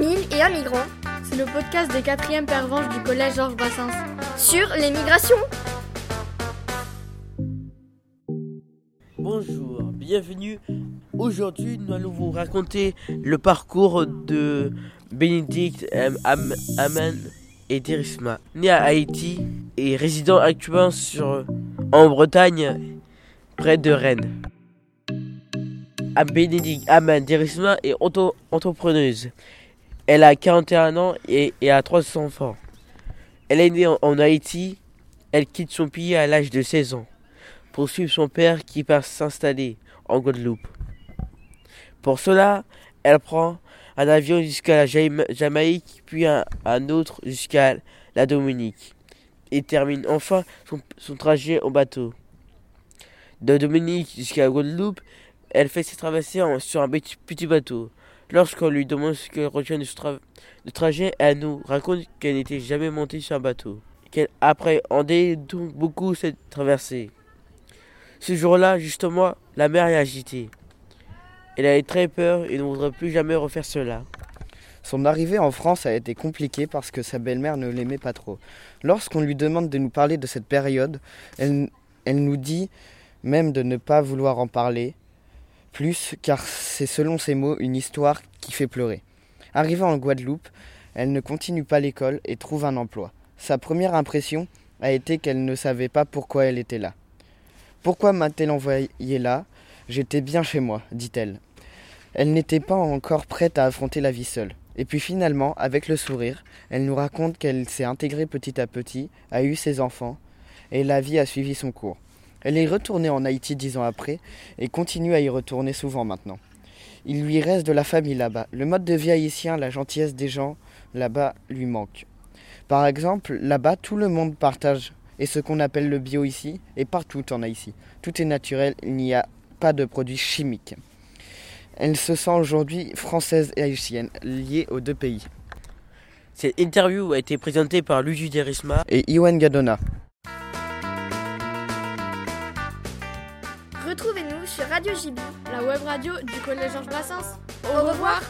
Mille et un migrant. C'est le podcast des quatrièmes pervenches du collège Georges Brassens. Sur les migrations. Bonjour, bienvenue. Aujourd'hui, nous allons vous raconter le parcours de Bénédicte Am Am Aman et Derisma, né à Haïti et résidant actuellement sur, en Bretagne, près de Rennes. Bénédicte Aman Derisma est auto entrepreneuse. Elle a 41 ans et, a trois enfants. Elle est née en, Haïti. Elle quitte son pays à l'âge de 16 ans pour suivre son père qui part s'installer en Guadeloupe. Pour cela, elle prend un avion jusqu'à la Jama- Jamaïque, puis un, autre jusqu'à la Dominique, et termine enfin son, trajet en bateau. De Dominique jusqu'à Guadeloupe, elle fait ses traversées sur un petit bateau. Lorsqu'on lui demande ce qu'elle retient de ce trajet, elle nous raconte qu'elle n'était jamais montée sur un bateau, qu'elle appréhendait donc beaucoup cette traversée. Ce jour-là, justement, la mer est agitée. Elle avait très peur et ne voudrait plus jamais refaire cela. Son arrivée en France a été compliquée parce que sa belle-mère ne l'aimait pas trop. Lorsqu'on lui demande de nous parler de cette période, elle, elle nous dit même de ne pas vouloir en parler plus car c'est selon ses mots une histoire qui fait pleurer. Arrivée en Guadeloupe, elle ne continue pas l'école et trouve un emploi. Sa première impression a été qu'elle ne savait pas pourquoi elle était là. Pourquoi m'a-t-elle envoyé là? J'étais bien chez moi, dit-elle. Elle n'était pas encore prête à affronter la vie seule. Et puis finalement, avec le sourire, elle nous raconte qu'elle s'est intégrée petit à petit, a eu ses enfants, et la vie a suivi son cours. Elle est retournée en Haïti dix ans après, et continue à y retourner souvent maintenant. Il lui reste de la famille là-bas. Le mode de vie haïtien, la gentillesse des gens là-bas lui manque. Par exemple, là-bas, tout le monde partage. Et ce qu'on appelle le bio ici, est partout en Haïti. Tout est naturel, il n'y a pas de produits chimiques. Elle se sent aujourd'hui française et haïtienne, liée aux deux pays. Cette interview a été présentée par Luigi Derisma. Et Iwan Gadona. Retrouvez-nous sur Radio JB. La web radio du collège Georges Brassens. Au revoir.